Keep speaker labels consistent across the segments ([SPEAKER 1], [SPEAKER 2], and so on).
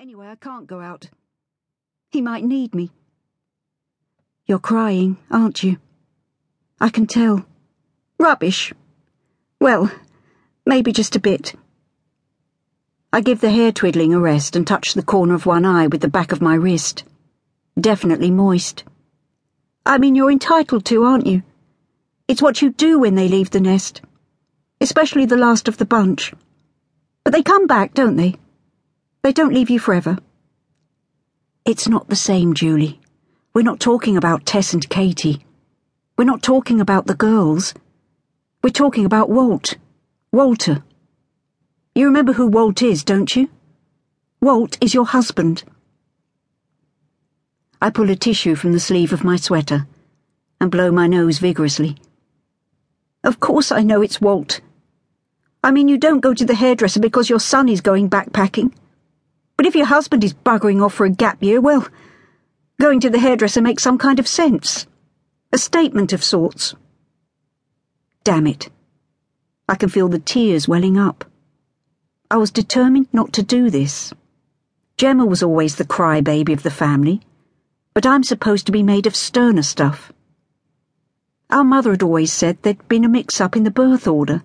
[SPEAKER 1] Anyway, I can't go out. He might need me. You're crying, aren't you? I can tell. Rubbish. Well, maybe just a bit. I give the hair twiddling a rest and touch the corner of one eye with the back of my wrist. Definitely moist. I mean, you're entitled to, aren't you? It's what you do when they leave the nest. Especially the last of the bunch. But they come back, don't they? They don't leave you forever. It's not the same, Julie. We're not talking about Tess and Katie. We're not talking about the girls. We're talking about Walt. Walter. You remember who Walt is, don't you? Walt is your husband. I pull a tissue from the sleeve of my sweater and blow my nose vigorously. Of course I know it's Walt. I mean, you don't go to the hairdresser because your son is going backpacking. But if your husband is buggering off for a gap year, well, going to the hairdresser makes some kind of sense. A statement of sorts. Damn it. I can feel the tears welling up. I was determined not to do this. Gemma was always the crybaby of the family, but I'm supposed to be made of sterner stuff. Our mother had always said there'd been a mix up in the birth order,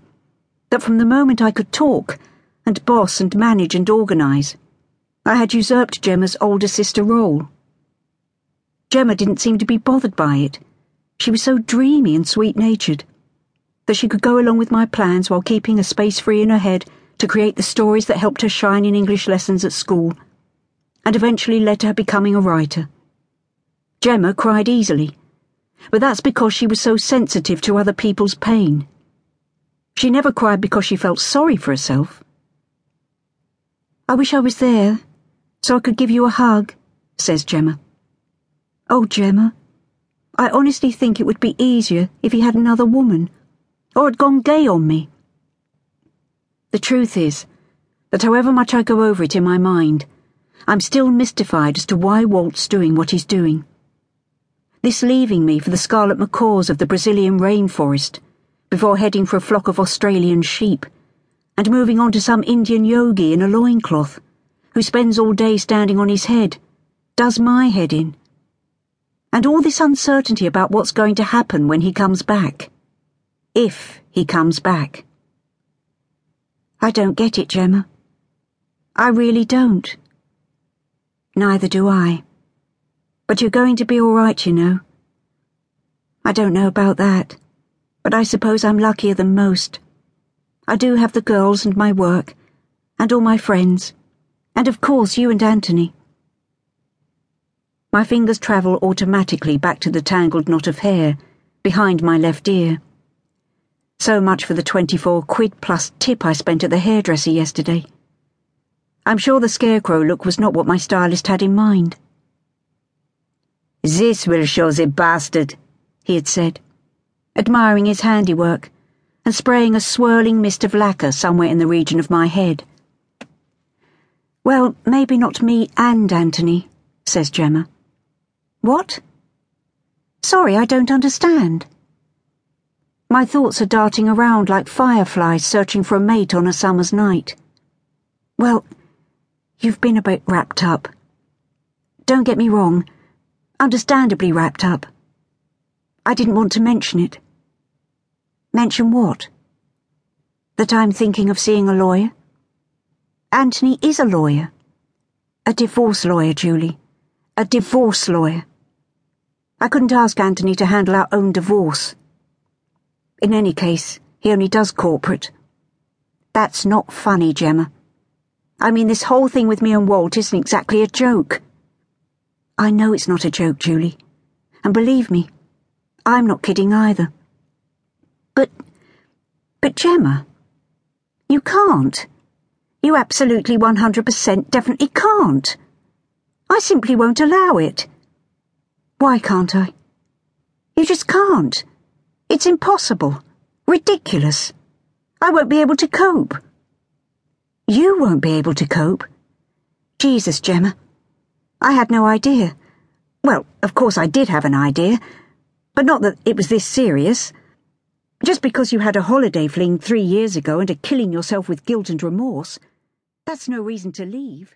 [SPEAKER 1] that from the moment I could talk, and boss and manage and organise, I had usurped Gemma's older sister role. Gemma didn't seem to be bothered by it. She was so dreamy and sweet natured that she could go along with my plans while keeping a space free in her head to create the stories that helped her shine in English lessons at school, and eventually led to her becoming a writer. Gemma cried easily, but that's because she was so sensitive to other people's pain. She never cried because she felt sorry for herself. I wish I was there so I could give you a hug, says Gemma. Oh, Gemma, I honestly think it would be easier if he had another woman, or had gone gay on me. The truth is that however much I go over it in my mind, I'm still mystified as to why Walt's doing what he's doing. This leaving me for the scarlet macaws of the Brazilian rainforest, before heading for a flock of Australian sheep, and moving on to some Indian yogi in a loincloth who spends all day standing on his head, does my head in. And all this uncertainty about what's going to happen when he comes back. If he comes back. I don't get it, Gemma. I really don't. Neither do I. But you're going to be all right, you know. I don't know about that, but I suppose I'm luckier than most. I do have the girls and my work, and all my friends. And of course, you and Anthony. My fingers travel automatically back to the tangled knot of hair behind my left ear. So much for the 24 quid plus tip I spent at the hairdresser yesterday. I'm sure the scarecrow look was not what my stylist had in mind.
[SPEAKER 2] This will show the bastard,
[SPEAKER 1] he had said, admiring his handiwork and spraying a swirling mist of lacquer somewhere in the region of my head. Well, maybe not me and Anthony, says Gemma. What? Sorry, I don't understand. My thoughts are darting around like fireflies searching for a mate on a summer's night. Well, you've been a bit wrapped up. Don't get me wrong, understandably wrapped up. I didn't want to mention it. Mention what? That I'm thinking of seeing a lawyer? Anthony is a lawyer. A divorce lawyer, Julie. A divorce lawyer. I couldn't ask Anthony to handle our own divorce. In any case, he only does corporate. That's not funny, Gemma. I mean, this whole thing with me and Walt isn't exactly a joke. I know it's not a joke, Julie. And believe me, I'm not kidding either. But, but Gemma, you can't. You absolutely 100% definitely can't. I simply won't allow it. Why can't I? You just can't. It's impossible. Ridiculous. I won't be able to cope. You won't be able to cope. Jesus, Gemma. I had no idea. Well, of course I did have an idea, but not that it was this serious. Just because you had a holiday fling three years ago and are killing yourself with guilt and remorse. That's no reason to leave.